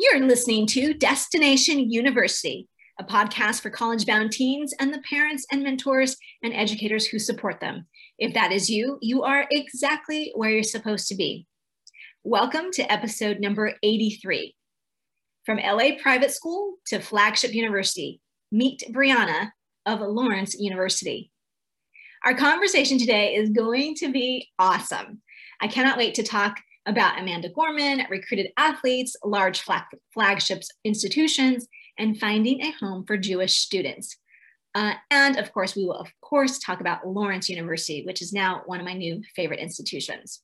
You're listening to Destination University, a podcast for college bound teens and the parents and mentors and educators who support them. If that is you, you are exactly where you're supposed to be. Welcome to episode number 83. From LA Private School to Flagship University, meet Brianna of Lawrence University. Our conversation today is going to be awesome. I cannot wait to talk about Amanda Gorman, recruited athletes, large flag- flagships institutions, and finding a home for Jewish students. Uh, and of course, we will, of course, talk about Lawrence University, which is now one of my new favorite institutions.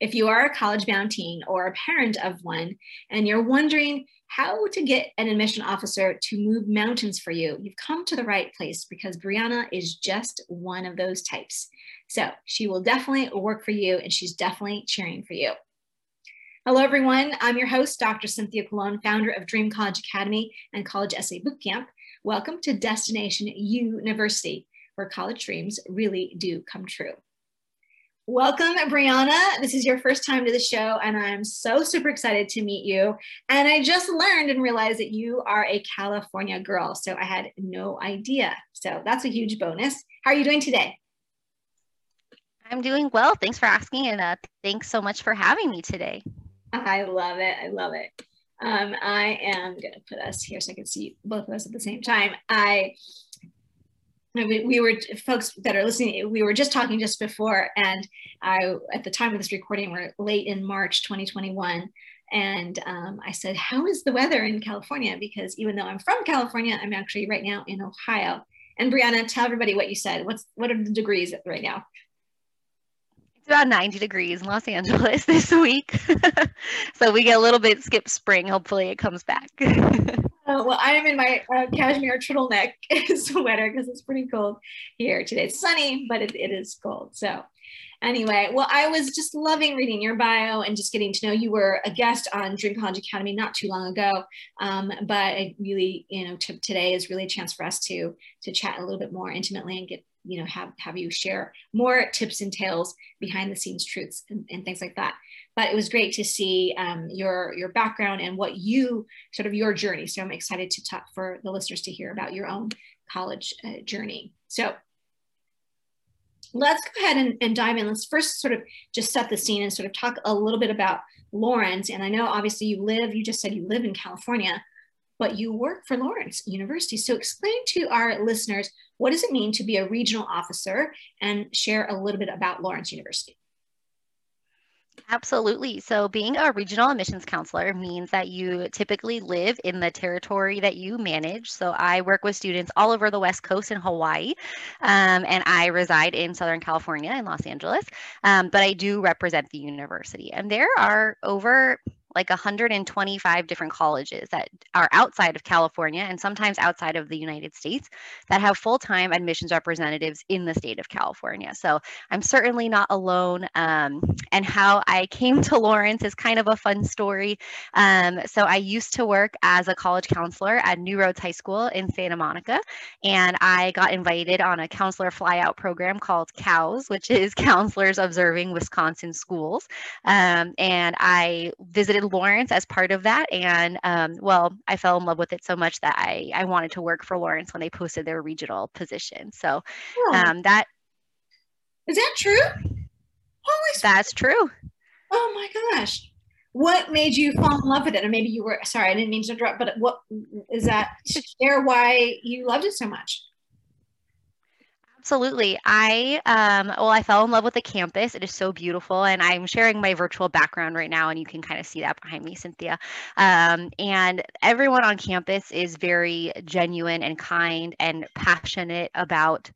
If you are a college bound teen or a parent of one, and you're wondering how to get an admission officer to move mountains for you, you've come to the right place because Brianna is just one of those types. So she will definitely work for you and she's definitely cheering for you. Hello, everyone. I'm your host, Dr. Cynthia Colon, founder of Dream College Academy and College Essay Bootcamp. Welcome to Destination University, where college dreams really do come true. Welcome, Brianna. This is your first time to the show, and I'm so super excited to meet you. And I just learned and realized that you are a California girl, so I had no idea. So that's a huge bonus. How are you doing today? I'm doing well. Thanks for asking, and uh, thanks so much for having me today. I love it. I love it. Um, I am going to put us here so I can see both of us at the same time. I we, we were folks that are listening we were just talking just before and i at the time of this recording we're late in march 2021 and um, i said how is the weather in california because even though i'm from california i'm actually right now in ohio and brianna tell everybody what you said what's what are the degrees right now about 90 degrees in Los Angeles this week. so we get a little bit skip spring. Hopefully it comes back. Uh, well, I am in my uh, cashmere turtleneck sweater because it's pretty cold here today. It's sunny, but it, it is cold. So, anyway, well, I was just loving reading your bio and just getting to know you. Were a guest on Dream College Academy not too long ago, um, but I really, you know, t- today is really a chance for us to to chat a little bit more intimately and get you know have have you share more tips and tales behind the scenes truths and, and things like that. But it was great to see um, your your background and what you sort of your journey. So i'm excited to talk for the listeners to hear about your own college uh, journey. So let's go ahead and, and dive in. Let's first sort of just set the scene and sort of talk a little bit about lawrence. And i know obviously you live you just said you live in california but you work for Lawrence University. So explain to our listeners, what does it mean to be a regional officer and share a little bit about Lawrence University? Absolutely. So, being a regional admissions counselor means that you typically live in the territory that you manage. So, I work with students all over the West Coast in Hawaii, um, and I reside in Southern California in Los Angeles. Um, but I do represent the university, and there are over like 125 different colleges that are outside of California and sometimes outside of the United States that have full time admissions representatives in the state of California. So I'm certainly not alone. Um, and how I came to Lawrence is kind of a fun story. Um, so I used to work as a college counselor at New Roads High School in Santa Monica, and I got invited on a counselor flyout program called COWS, which is Counselors Observing Wisconsin Schools. Um, and I visited visited Lawrence as part of that. And um, well, I fell in love with it so much that I, I wanted to work for Lawrence when they posted their regional position. So oh. um, that. Is that true? Holy That's true. Oh my gosh. What made you fall in love with it? And maybe you were, sorry, I didn't mean to interrupt, but what is that? To share why you loved it so much. Absolutely. I um well I fell in love with the campus. It is so beautiful and I'm sharing my virtual background right now and you can kind of see that behind me Cynthia. Um and everyone on campus is very genuine and kind and passionate about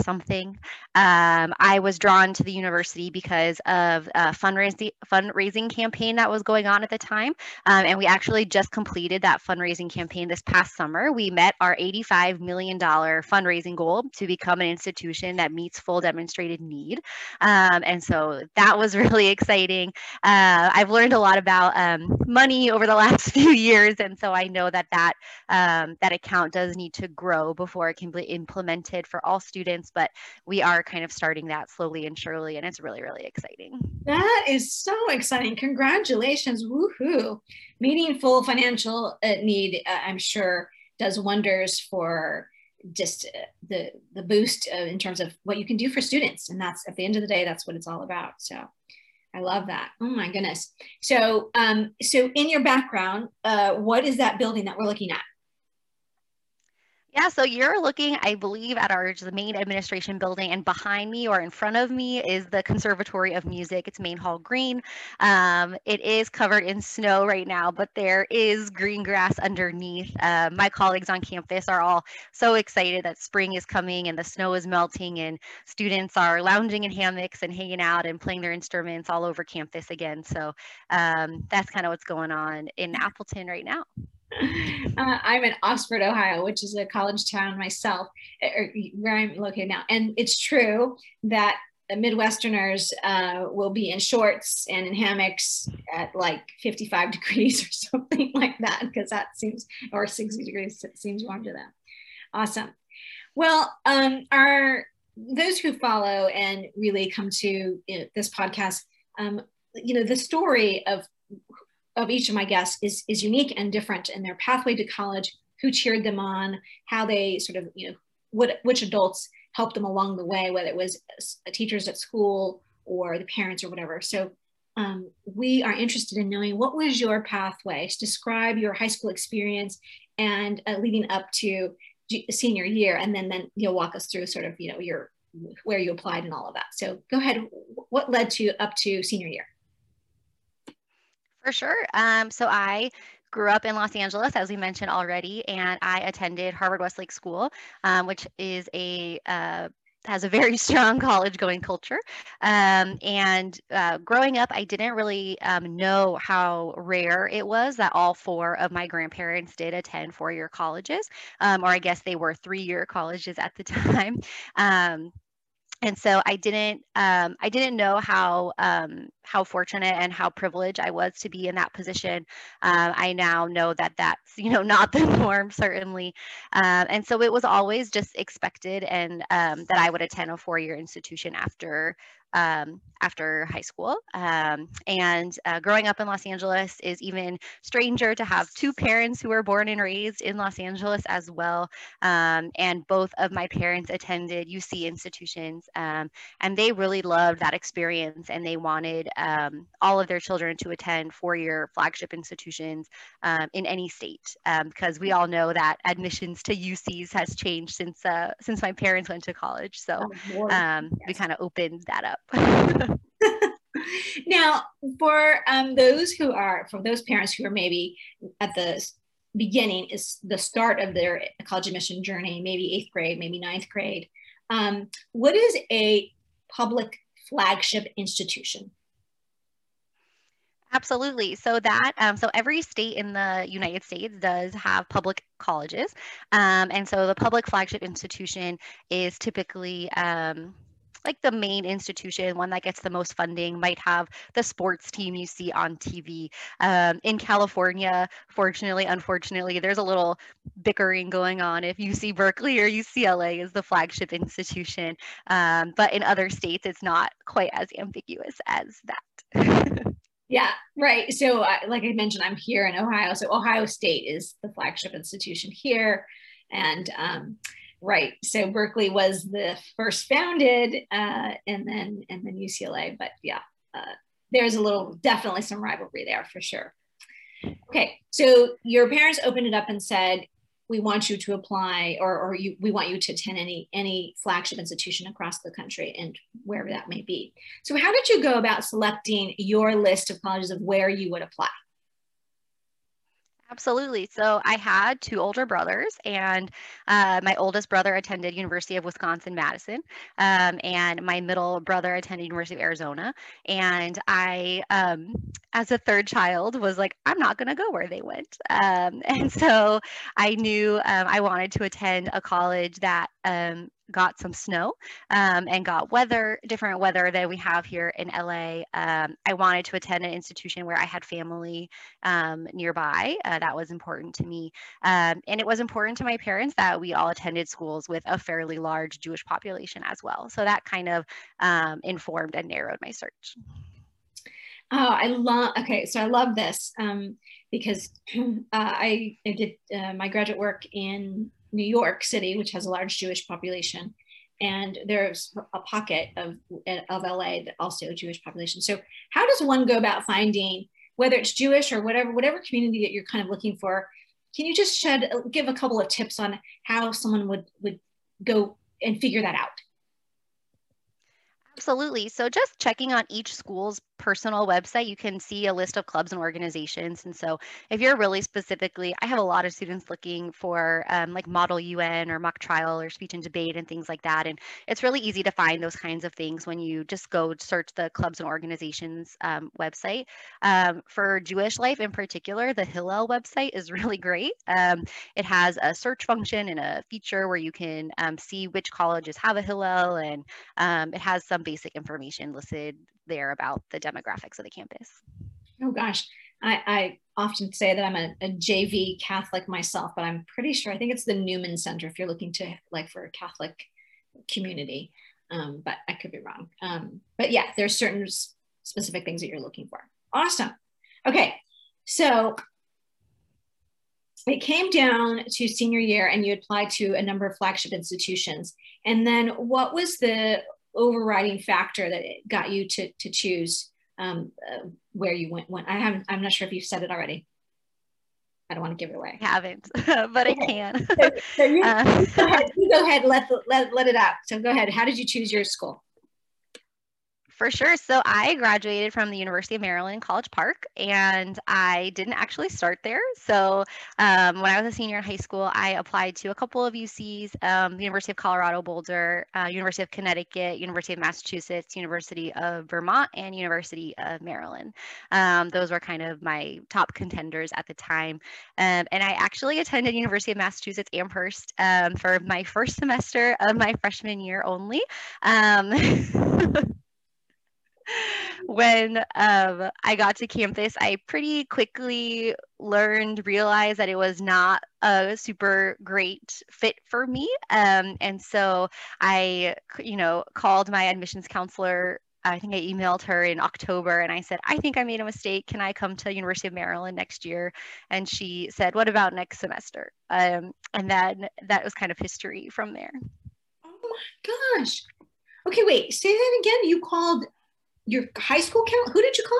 something. Um, I was drawn to the university because of a fundraising fundraising campaign that was going on at the time, um, and we actually just completed that fundraising campaign this past summer. We met our $85 million fundraising goal to become an institution that meets full demonstrated need, um, and so that was really exciting. Uh, I've learned a lot about um, money over the last few years, and so I know that that um, that account does need to grow before it can be implemented for all students students, but we are kind of starting that slowly and surely, and it's really, really exciting. That is so exciting. Congratulations. Woohoo. Meaningful financial uh, need, uh, I'm sure, does wonders for just uh, the the boost in terms of what you can do for students and that's at the end of the day that's what it's all about so i love that oh my goodness so um so in your background uh what is that building that we're looking at yeah, so you're looking, I believe, at our the main administration building, and behind me or in front of me is the Conservatory of Music. It's Main Hall Green. Um, it is covered in snow right now, but there is green grass underneath. Uh, my colleagues on campus are all so excited that spring is coming and the snow is melting, and students are lounging in hammocks and hanging out and playing their instruments all over campus again. So um, that's kind of what's going on in Appleton right now. Uh, I'm in Oxford, Ohio, which is a college town myself, er, er, where I'm located now. And it's true that Midwesterners uh, will be in shorts and in hammocks at like 55 degrees or something like that, because that seems, or 60 degrees seems warm to them. Awesome. Well, um, our those who follow and really come to you know, this podcast, um, you know, the story of of each of my guests is, is unique and different in their pathway to college, who cheered them on, how they sort of, you know, what, which adults helped them along the way, whether it was teachers at school or the parents or whatever. So um, we are interested in knowing what was your pathway to describe your high school experience and uh, leading up to senior year, and then then you'll walk us through sort of you know your where you applied and all of that. So go ahead. What led to up to senior year? For sure. Um, so I grew up in Los Angeles, as we mentioned already, and I attended Harvard Westlake School, um, which is a uh, has a very strong college going culture. Um, and uh, growing up, I didn't really um, know how rare it was that all four of my grandparents did attend four year colleges, um, or I guess they were three year colleges at the time. And so I didn't um, I didn't know how um, how fortunate and how privileged I was to be in that position. Uh, I now know that that's you know not the norm certainly, um, and so it was always just expected and um, that I would attend a four year institution after um, after high school. Um, and uh, growing up in Los Angeles is even stranger to have two parents who were born and raised in Los Angeles as well. Um, and both of my parents attended UC institutions, um, and they really loved that experience and they wanted um, all of their children to attend four year flagship institutions um, in any state because we all know that admissions to UCs has changed since uh, since my parents went to college. So yes. we kind of opened that up. now, for um, those who are, for those parents who are maybe at the beginning, is the start of their college admission journey, maybe eighth grade, maybe ninth grade. Um, what is a public flagship institution? Absolutely. So that um, so every state in the United States does have public colleges, um, and so the public flagship institution is typically um, like the main institution, one that gets the most funding, might have the sports team you see on TV. Um, in California, fortunately, unfortunately, there's a little bickering going on if UC Berkeley or UCLA is the flagship institution. Um, but in other states, it's not quite as ambiguous as that. Yeah, right. So, uh, like I mentioned, I'm here in Ohio. So, Ohio State is the flagship institution here. And um, right so berkeley was the first founded uh, and then and then ucla but yeah uh, there's a little definitely some rivalry there for sure. Okay so your parents opened it up and said we want you to apply or, or you, we want you to attend any any flagship institution across the country and wherever that may be. So how did you go about selecting your list of colleges of where you would apply Absolutely. So I had two older brothers, and uh, my oldest brother attended University of Wisconsin Madison, um, and my middle brother attended University of Arizona. And I, um, as a third child, was like, I'm not going to go where they went. Um, and so I knew um, I wanted to attend a college that um, got some snow um, and got weather, different weather than we have here in LA. Um, I wanted to attend an institution where I had family um, nearby. Uh, that was important to me. Um, and it was important to my parents that we all attended schools with a fairly large Jewish population as well. So that kind of um, informed and narrowed my search. Oh, I love, okay, so I love this um, because uh, I, I, did uh, my graduate work in New York City, which has a large Jewish population. And there's a pocket of, of LA that also Jewish population. So how does one go about finding, whether it's Jewish or whatever, whatever community that you're kind of looking for, can you just shed, give a couple of tips on how someone would, would go and figure that out? Absolutely. So just checking on each school's personal website, you can see a list of clubs and organizations. And so if you're really specifically, I have a lot of students looking for um, like Model UN or mock trial or speech and debate and things like that. And it's really easy to find those kinds of things when you just go search the clubs and organizations um, website. Um, for Jewish life in particular, the Hillel website is really great. Um, it has a search function and a feature where you can um, see which colleges have a Hillel and um, it has some basic information listed there about the demographics of the campus. Oh gosh, I, I often say that I'm a, a, JV Catholic myself, but I'm pretty sure I think it's the Newman Center if you're looking to like for a Catholic community. Um, but I could be wrong. Um, but yeah, there's certain specific things that you're looking for. Awesome. Okay, so it came down to senior year and you applied to a number of flagship institutions. And then what was the overriding factor that got you to to choose um, uh, where you went? When I haven't, I'm not sure if you've said it already. I don't want to give it away. I haven't, but I can. so, so you, uh, go ahead, you go ahead, let, let let it out. So go ahead. How did you choose your school? For sure. So I graduated from the University of Maryland College Park, and I didn't actually start there. So um, when I was a senior in high school, I applied to a couple of UCs: um, the University of Colorado Boulder, uh, University of Connecticut, University of Massachusetts, University of Vermont, and University of Maryland. Um, those were kind of my top contenders at the time. Um, and I actually attended University of Massachusetts Amherst um, for my first semester of my freshman year only. When um, I got to campus, I pretty quickly learned, realized that it was not a super great fit for me. Um, and so I, you know, called my admissions counselor. I think I emailed her in October and I said, I think I made a mistake. Can I come to University of Maryland next year? And she said, What about next semester? Um, and then that was kind of history from there. Oh my gosh. Okay, wait, say that again. You called your high school count? Who did you call?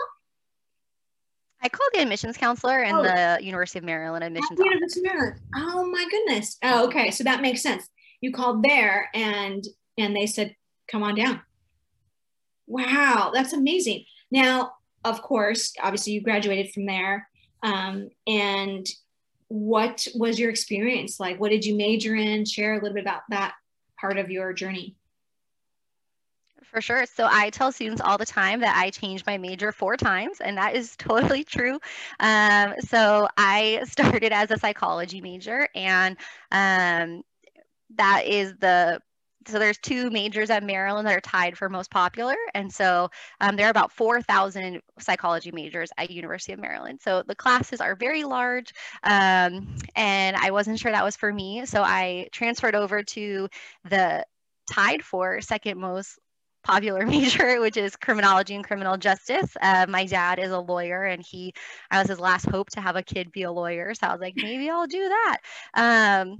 I called the admissions counselor in oh. the University of Maryland admissions oh, University of Maryland. Oh my goodness. Oh, okay. So that makes sense. You called there and and they said, come on down. Wow, that's amazing. Now, of course, obviously you graduated from there. Um, and what was your experience like? What did you major in? Share a little bit about that part of your journey. For sure. So I tell students all the time that I changed my major four times, and that is totally true. Um, so I started as a psychology major, and um, that is the so there's two majors at Maryland that are tied for most popular, and so um, there are about 4,000 psychology majors at University of Maryland. So the classes are very large, um, and I wasn't sure that was for me, so I transferred over to the tied for second most popular major, which is criminology and criminal justice. Uh, my dad is a lawyer, and he, I was his last hope to have a kid be a lawyer. So I was like, maybe I'll do that. Um,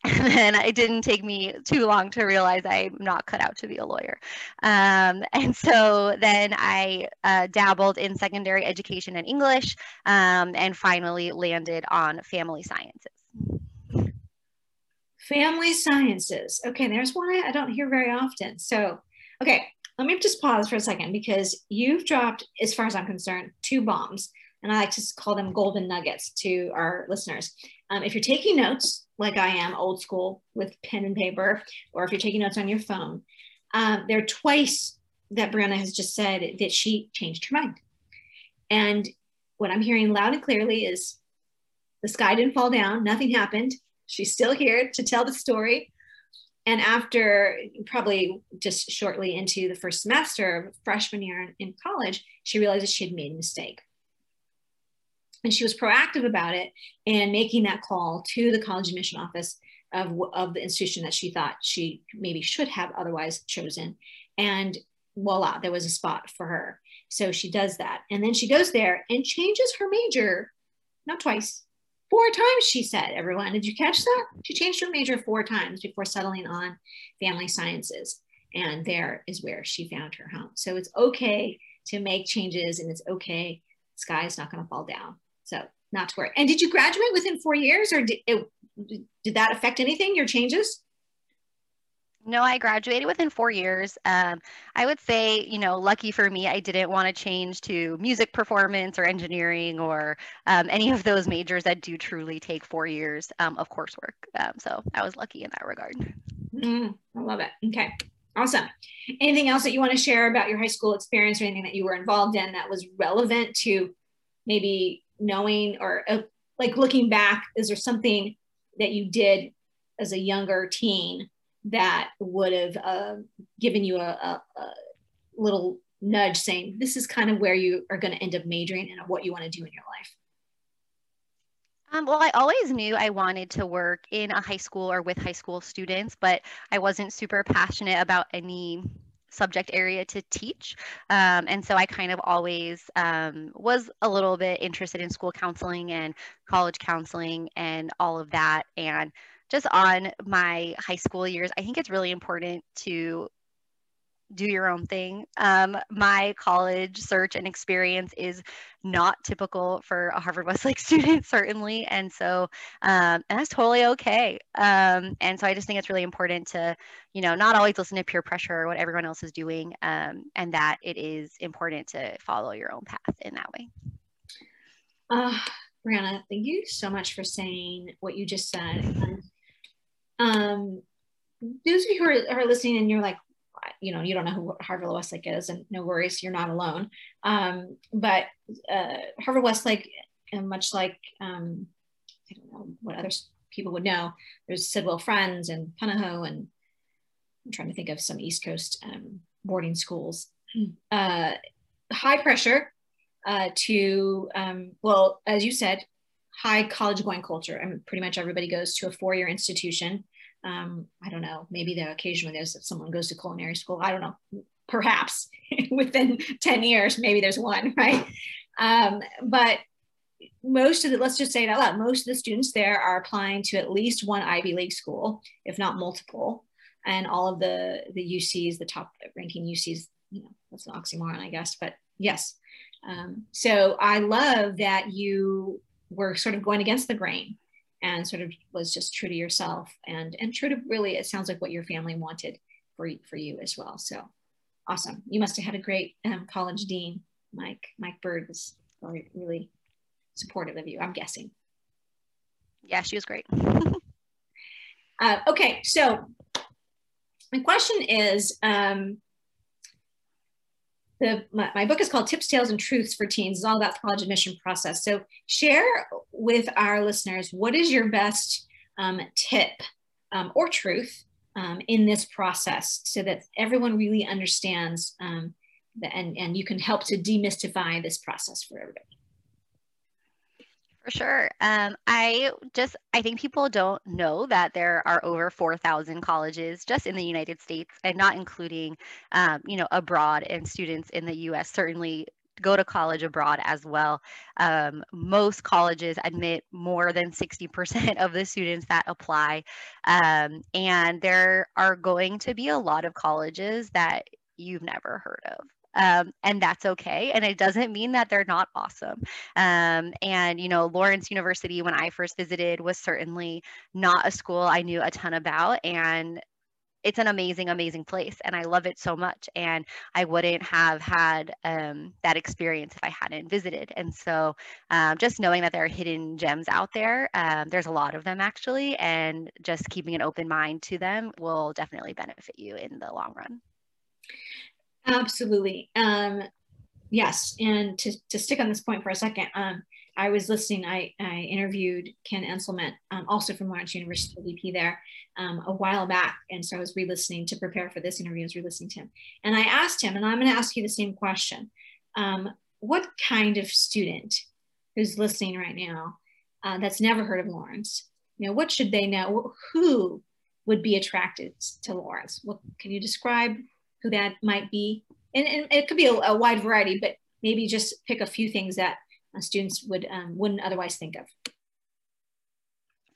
and it didn't take me too long to realize I'm not cut out to be a lawyer. Um, and so then I uh, dabbled in secondary education and English um, and finally landed on family sciences. Family sciences. Okay, there's one I don't hear very often. So Okay, let me just pause for a second because you've dropped, as far as I'm concerned, two bombs. And I like to call them golden nuggets to our listeners. Um, if you're taking notes, like I am, old school with pen and paper, or if you're taking notes on your phone, um, there are twice that Brianna has just said that she changed her mind. And what I'm hearing loud and clearly is the sky didn't fall down, nothing happened. She's still here to tell the story and after probably just shortly into the first semester of freshman year in college, she realized that she had made a mistake. And she was proactive about it and making that call to the college admission office of, of the institution that she thought she maybe should have otherwise chosen. And voila, there was a spot for her. So she does that. And then she goes there and changes her major, not twice, four times, she said. Everyone, did you catch that? She changed her major four times before settling on family sciences. And there is where she found her home. So it's okay to make changes and it's okay. Sky is not going to fall down. So not to worry. And did you graduate within four years or did, it, did that affect anything, your changes? No, I graduated within four years. Um, I would say, you know, lucky for me, I didn't want to change to music performance or engineering or um, any of those majors that do truly take four years um, of coursework. Um, so I was lucky in that regard. Mm, I love it. Okay, awesome. Anything else that you want to share about your high school experience or anything that you were involved in that was relevant to maybe knowing or uh, like looking back? Is there something that you did as a younger teen? That would have uh, given you a, a, a, little nudge saying this is kind of where you are going to end up majoring and what you want to do in your life um, well, I always knew I wanted to work in a high school or with high school students, but I wasn't super passionate about any subject area to teach. Um, and so I kind of always um, was a little bit interested in school counseling and college counseling and all of that. And just on my high school years, I think it's really important to do your own thing. Um, my college search and experience is not typical for a Harvard Westlake student, certainly. And so, um, and that's totally okay. Um, and so I just think it's really important to, you know, not always listen to peer pressure or what everyone else is doing, um, and that it is important to follow your own path in that way. Uh, Brianna, thank you so much for saying what you just said. And um, those of you who are, are listening and you're like, you know, you don't know who Harvard Westlake is, and no worries, you're not alone. Um, but uh, Harvard Westlake, and much like um, I don't know what other people would know, there's Sidwell Friends and Punahou, and I'm trying to think of some East Coast um, boarding schools. Uh, high pressure uh, to, um, well, as you said, high college going culture. I mean, pretty much everybody goes to a four year institution. Um, I don't know, maybe the occasionally there's someone goes to culinary school. I don't know, perhaps within 10 years, maybe there's one, right? Um, but most of the, let's just say it out loud, most of the students there are applying to at least one Ivy League school, if not multiple. And all of the, the UCs, the top ranking UCs, you know, that's an oxymoron, I guess, but yes. Um, so I love that you were sort of going against the grain and sort of was just true to yourself and and true to really it sounds like what your family wanted for for you as well. So awesome. You must have had a great um, college dean mike mike bird was really, really supportive of you i'm guessing. Yeah she was great. Uh, okay so my question is um, the my, my, book is called Tips, Tales, and Truths for Teens. It's all about the college admission process. So share with our listeners what is your best um, tip um, or truth um, in this process, so that everyone really understands um, the, and and you can help to demystify this process for everybody. For sure. Um, I just, I think people don't know that there are over 4,000 colleges just in the United States and not including, um, you know, abroad and students in the US certainly go to college abroad as well. Um, most colleges admit more than 60% of the students that apply. Um, and there are going to be a lot of colleges that you've never heard of um, and that's okay. And it doesn't mean that they're not awesome. Um, and, you know, Lawrence University, when I first visited, was certainly not a school I knew a ton about. And it's an amazing, amazing place, and I love it so much. And I wouldn't have had um, that experience if I hadn't visited. And so, um, just knowing that there are hidden gems out there, um, there's a lot of them actually, and just keeping an open mind to them will definitely benefit you in the long run. Absolutely. Um, yes, and to, to stick on this point for a second, um, I was listening, I, I interviewed Ken Anselment, um, also from Lawrence University, VP there, um, a while back. And so I was re-listening to prepare for this interview, I was re-listening to him. And I asked him, and I'm gonna ask you the same question. Um, what kind of student who's listening right now uh, that's never heard of Lawrence, you know, what should they know? Who would be attracted to Lawrence? What, can you describe who that might be? And, and it could be a, a wide variety, but maybe just pick a few things that uh, students would um, wouldn't otherwise think of.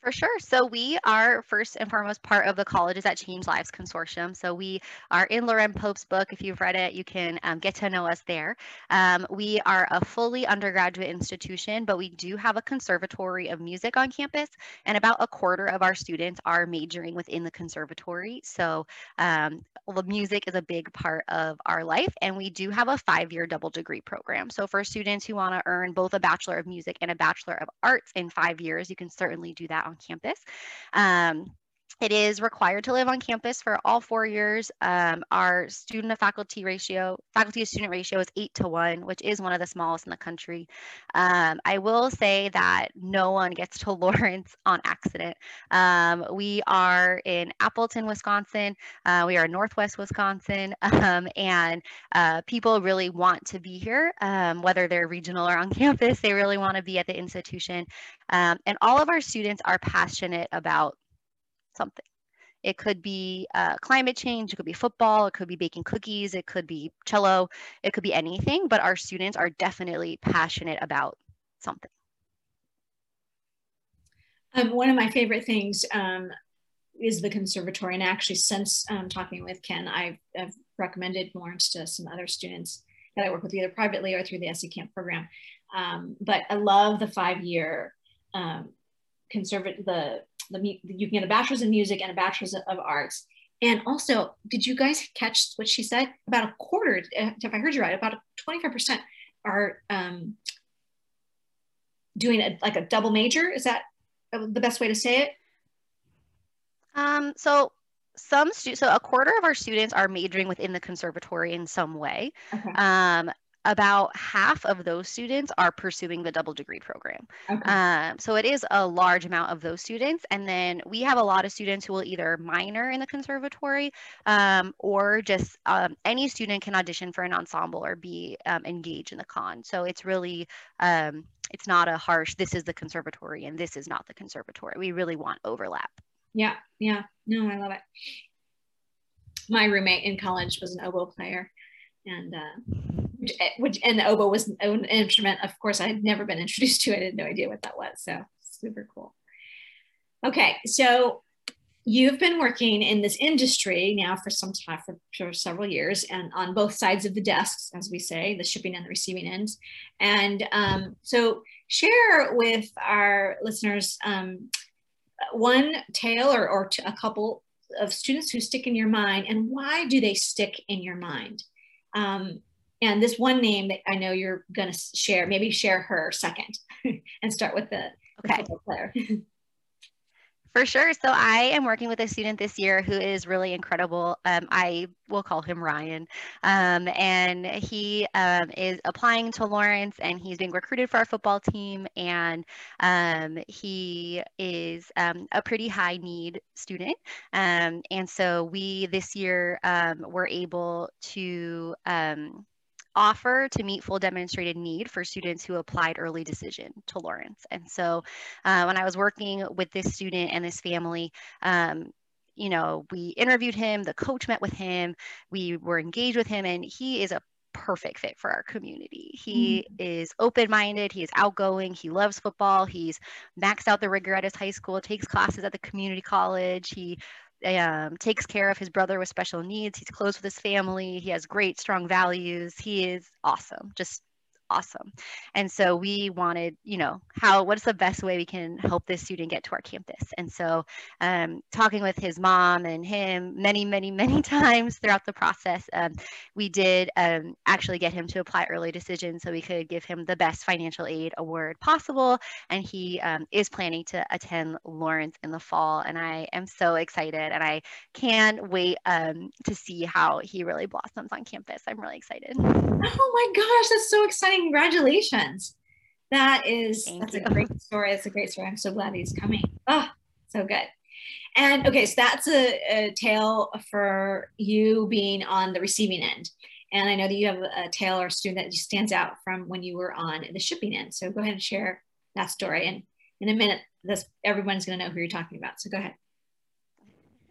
For sure. So we are first and foremost part of the Colleges That Change Lives Consortium. So we are in Loren Pope's book. If you've read it, you can um, get to know us there. Um, we are a fully undergraduate institution, but we do have a conservatory of music on campus, and about a quarter of our students are majoring within the conservatory. So um, music is a big part of our life, and we do have a five-year double degree program. So for students who want to earn both a Bachelor of Music and a Bachelor of Arts in five years, you can certainly do that on campus. Um, it is required to live on campus for all four years. Um, our student to faculty ratio, faculty to student ratio is eight to one, which is one of the smallest in the country. Um, I will say that no one gets to Lawrence on accident. Um, we are in Appleton, Wisconsin. Uh, we are in Northwest Wisconsin, um, and uh, people really want to be here, um, whether they're regional or on campus. They really want to be at the institution. Um, and all of our students are passionate about something. It could be uh, climate change, it could be football, it could be baking cookies, it could be cello, it could be anything, but our students are definitely passionate about something. Um, one of my favorite things um, is the conservatory. And actually, since um, talking with Ken, I've, I've, recommended Lawrence to some other students that I work with either privately or through the SE Camp program. Um, but I love the five year um, conservative, the the, you can get a bachelor's in music and a bachelor's of arts. And also, did you guys catch what she said? About a quarter, if I heard you right, about 25% are um, doing a, like a double major. Is that the best way to say it? Um, so some so a quarter of our students are majoring within the conservatory in some way. Okay. Um, about half of those students are pursuing the double degree program. Okay. Um, so it is a large amount of those students. And then we have a lot of students who will either minor in the conservatory um, or just um, any student can audition for an ensemble or be um, engaged in the con. So it's really, um, it's not a harsh, this is the conservatory and this is not the conservatory. We really want overlap. Yeah, yeah. No, I love it. My roommate in college was an oboe player and uh, which, which and the oboe was an instrument. Of course, I had never been introduced to. I had no idea what that was. So super cool. Okay, so you've been working in this industry now for some time, for, for, several years, and on both sides of the desks, as we say, the shipping and the receiving ends. And um, so, share with our listeners um, one tale or, or a couple of students who stick in your mind, and why do they stick in your mind? Um, and this one name that I know you're going to share, maybe share her second and start with the, okay. the player. For sure. So I am working with a student this year who is really incredible. Um, I will call him Ryan. Um, and he um, is applying to Lawrence and he's being recruited for our football team. And um, he is um, a pretty high need student. Um, and so we this year were able to offer to meet full demonstrated need for students who applied early decision to Lawrence. And so uh, when I was working with this student and this family, um, you know, we interviewed him, the coach met with him, we were engaged with him, and he is a perfect fit for our community. He mm. is open minded, he is outgoing, he loves football, he's maxed out the rigor at his high school, takes classes at the community college, he um, takes care of his brother with special needs. He's close with his family. He has great, strong values. He is awesome, just awesome. And so we wanted, you know, how what's the best way we can help this student get to our campus? And so um, talking with his mom and him many, many, many times throughout the process, um, we did um, actually get him to apply early decision so we could give him the best financial aid award possible. And he um, is planning to attend Lawrence in the fall. And I am so excited and I can't wait um, to see how he really blossoms on campus. I'm really excited. Oh my gosh, that's so exciting. Congratulations. That is Thank that's you. a great story. It's a great story. I'm so glad he's coming. Oh, so good. And okay, so that's a, a tale for you being on the receiving end. And I know that you have a tale or a student that stands out from when you were on the shipping end. So go ahead and share that story. And in a minute, this everyone's going to know who you're talking about. So go ahead.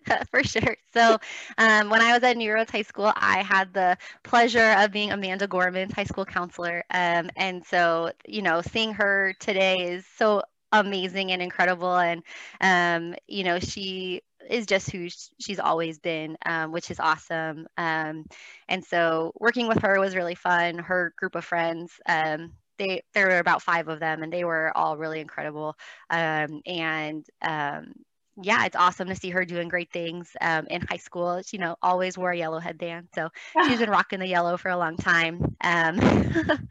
For sure. So, um, when I was at New Roads High School, I had the pleasure of being Amanda Gorman's high school counselor. Um, and so, you know, seeing her today is so amazing and incredible. And, um, you know, she is just who she's always been, um, which is awesome. Um, and so working with her was really fun. Her group of friends, um, they there were about five of them, and they were all really incredible. Um, and um, yeah, it's awesome to see her doing great things um, in high school. She, you know, always wore a yellow headband, so she's been rocking the yellow for a long time. Um,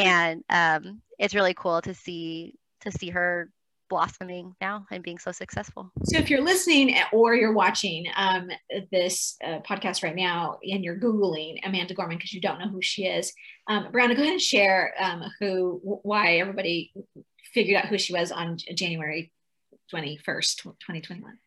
and um, it's really cool to see to see her blossoming now and being so successful. So, if you're listening or you're watching um, this uh, podcast right now and you're Googling Amanda Gorman because you don't know who she is, um, Brianna, go ahead and share um, who, why everybody figured out who she was on January 21st, 2021.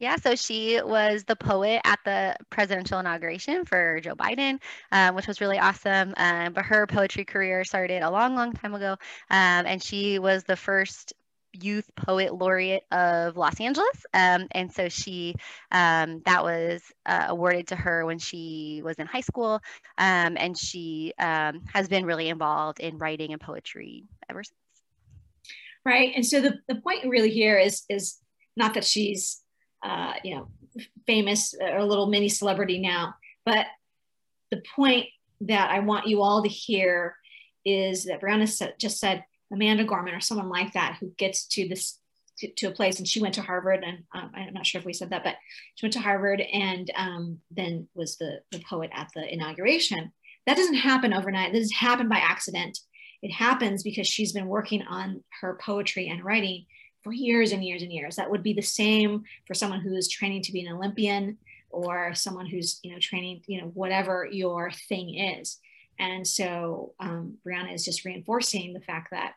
Yeah, so she was the poet at the presidential inauguration for Joe Biden, um, which was really awesome. Um, but her poetry career started a long, long time ago. Um, and she was the first youth poet laureate of Los Angeles. Um, and so she, um, that was uh, awarded to her when she was in high school. Um, and she um, has been really involved in writing and poetry ever since. Right. And so the, the point really here is, is not that she's uh, you know, famous or a little mini celebrity now. But the point that I want you all to hear is that Brianna just said Amanda Gorman or someone like that who gets to this to, to a place and she went to Harvard and um, I'm not sure if we said that, but she went to Harvard and um, then was the, the poet at the inauguration. That doesn't happen overnight. This happened by accident. It happens because she's been working on her poetry and writing for years and years and years. That would be the same for someone who is training to be an Olympian or someone who's you know training you know whatever your thing is. And so um, Brianna is just reinforcing the fact that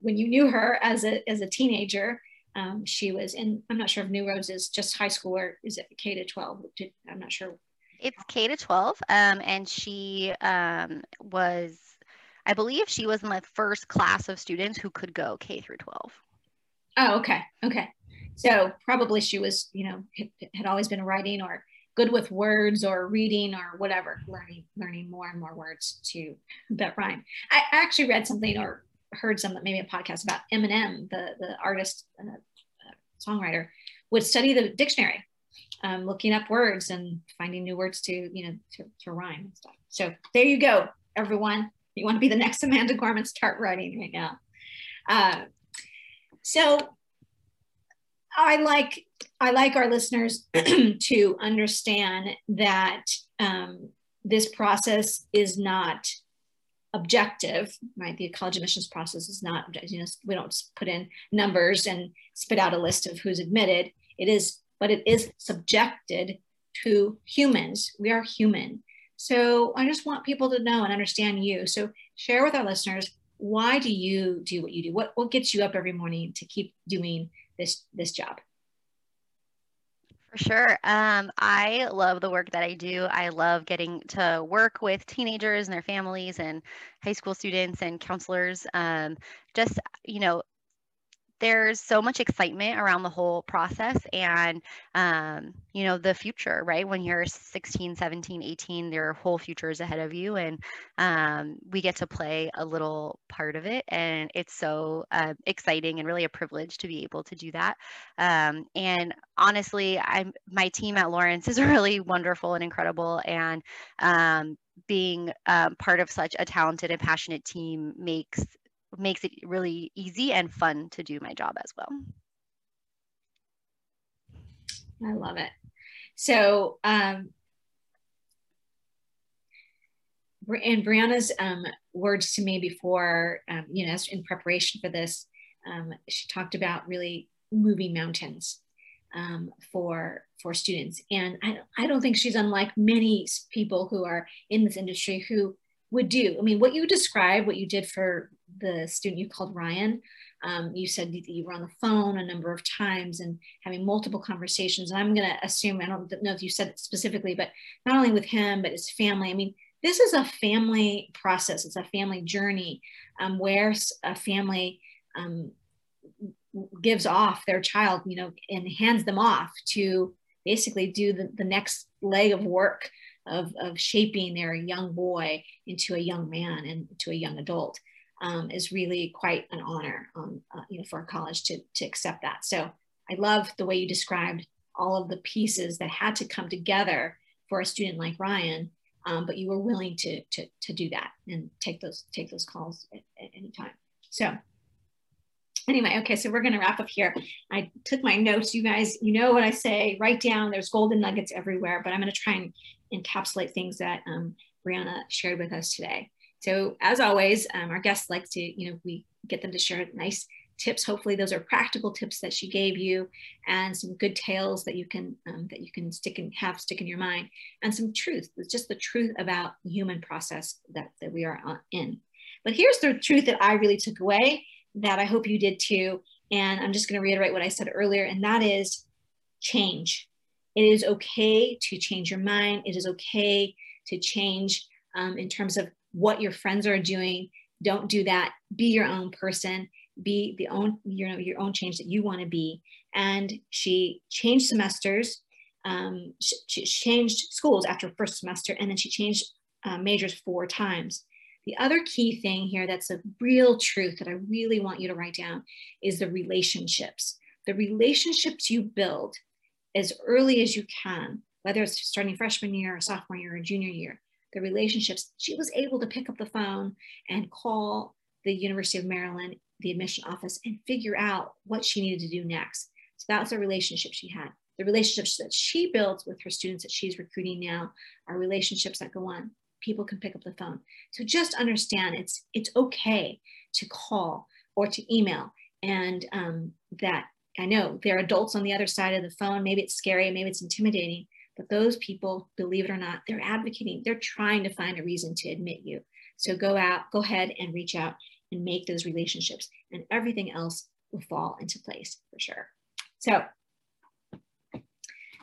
when you knew her as a as a teenager, um, she was in. I'm not sure if New Roads is just high school or is it K to 12? I'm not sure. It's K to 12, um, and she um, was. I believe she was in the first class of students who could go K through 12. Oh, okay. Okay. So probably she was, you know, had always been writing or good with words or reading or whatever, learning, learning more and more words to that rhyme. I actually read something or heard some, maybe a podcast about Eminem, the, the artist, uh, uh, songwriter, would study the dictionary, um, looking up words and finding new words to, you know, to, to rhyme and stuff. So there you go, everyone. You want to be the next Amanda Gorman, start writing right now. Uh, so I like I like our listeners to understand that um, this process is not objective, right? The college admissions process is not, you know, we don't put in numbers and spit out a list of who's admitted. It is, but it is subjected to humans. We are human. So I just want people to know and understand you. So share with our listeners why do you do what you do? What what gets you up every morning to keep doing this this job? For sure. Um, I love the work that I do. I love getting to work with teenagers and their families and high school students and counselors. Um, just, you know, there's so much excitement around the whole process and um, you know the future right? When you're 16 17 18 their whole future is ahead of you and um, we get to play a little part of it and it's so uh, exciting and really a privilege to be able to do that. Um, and honestly i'm my team at lawrence is really wonderful and incredible and um, being um, part of such a talented and passionate team makes makes it really easy and fun to do my job as well. I love it. So, um, and Brianna's um, words to me before, um, you know, in preparation for this, um, she talked about really moving mountains um, for for students, and I, I don't think she's unlike many people who are in this industry who would do. I mean, what you described, what you did for the student you called Ryan, um, you said you were on the phone a number of times and having multiple conversations. And I'm going to assume, I don't know if you said it specifically, but not only with him, but his family. I mean, this is a family process, it's a family journey um, where a family um, gives off their child, you know, and hands them off to basically do the, the next leg of work of, of shaping their young boy into a young man and to a young adult um, is really quite an honor, um, uh, you know, for a college to, to accept that. So I love the way you described all of the pieces that had to come together for a student like Ryan, um, but you were willing to, to, to do that and take those, take those calls at, at any time. So anyway, okay, so we're going to wrap up here. I took my notes. You guys, you know what I say, write down, there's golden nuggets everywhere, but I'm going to try and encapsulate things that um, Brianna shared with us today. So as always, um, our guests like to, you know, we get them to share nice tips. Hopefully those are practical tips that she gave you and some good tales that you can, um, that you can stick and have stick in your mind and some truth, just the truth about the human process that, that we are in. But here's the truth that I really took away that I hope you did too. And I'm just going to reiterate what I said earlier, and that is change. It is okay to change your mind. It is okay to change um, in terms of what your friends are doing. Don't do that. Be your own person. Be the own you know your own change that you want to be. And she changed semesters. Um, she, she, changed schools after first semester, and then she changed uh, majors four times. The other key thing here that's a real truth that I really want you to write down is the relationships. The relationships you build as early as you can, whether it's starting freshman year or sophomore year or junior year, the relationships, she was able to pick up the phone and call the University of Maryland, the admission office, and figure out what she needed to do next. So that was a relationship she had. The relationships that she builds with her students that she's recruiting now are relationships that go on people can pick up the phone. So just understand it's it's okay to call or to email, and um, that I know there are adults on the other side of the phone. Maybe it's scary, maybe it's intimidating, but those people, believe it or not, they're advocating. They're trying to find a reason to admit you. So go out, go ahead and reach out and make those relationships, and everything else will fall into place for sure. So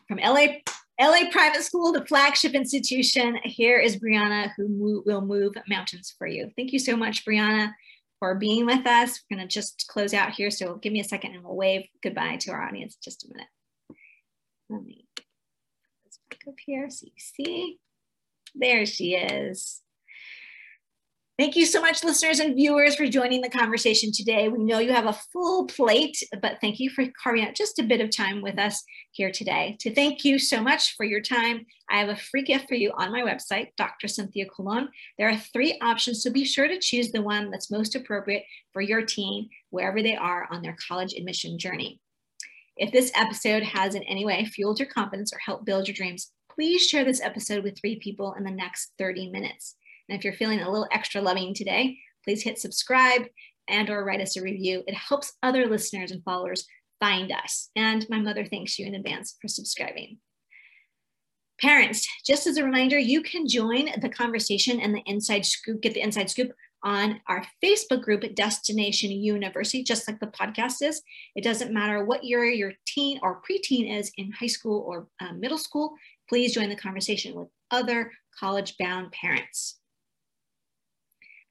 from LA LA private school, the flagship institution. Here is Brianna who will move mountains for you. Thank you so much, Brianna, for being with us. We're gonna just close out here. So give me a second and we'll wave goodbye to our audience just a minute. Let me up here so you see. There she is. Thank you so much, listeners and viewers, for joining the conversation today. We know you have a full plate, but thank you for carving out just a bit of time with us here today. To thank you so much for your time, I have a free gift for you on my website, Dr. Cynthia Colon. There are three options, so be sure to choose the one that's most appropriate for your teen, wherever they are on their college admission journey. If this episode has in any way fueled your confidence or helped build your dreams, please share this episode with three people in the next 30 minutes. And if you're feeling a little extra loving today, please hit subscribe and or write us a review. It helps other listeners and followers find us. And my mother thanks you in advance for subscribing. Parents, just as a reminder, you can join the conversation and the inside scoop, get the inside scoop on our Facebook group at Destination University, just like the podcast is. It doesn't matter what year your teen or preteen is in high school or uh, middle school, please join the conversation with other college bound parents.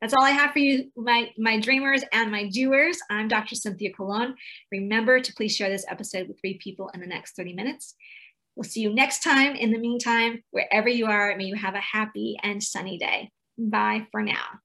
That's all I have for you, my, my dreamers and my doers. I'm Dr. Cynthia Colon. Remember to please share this episode with three people in the next 30 minutes. We'll see you next time. In the meantime, wherever you are, may you have a happy and sunny day. Bye for now.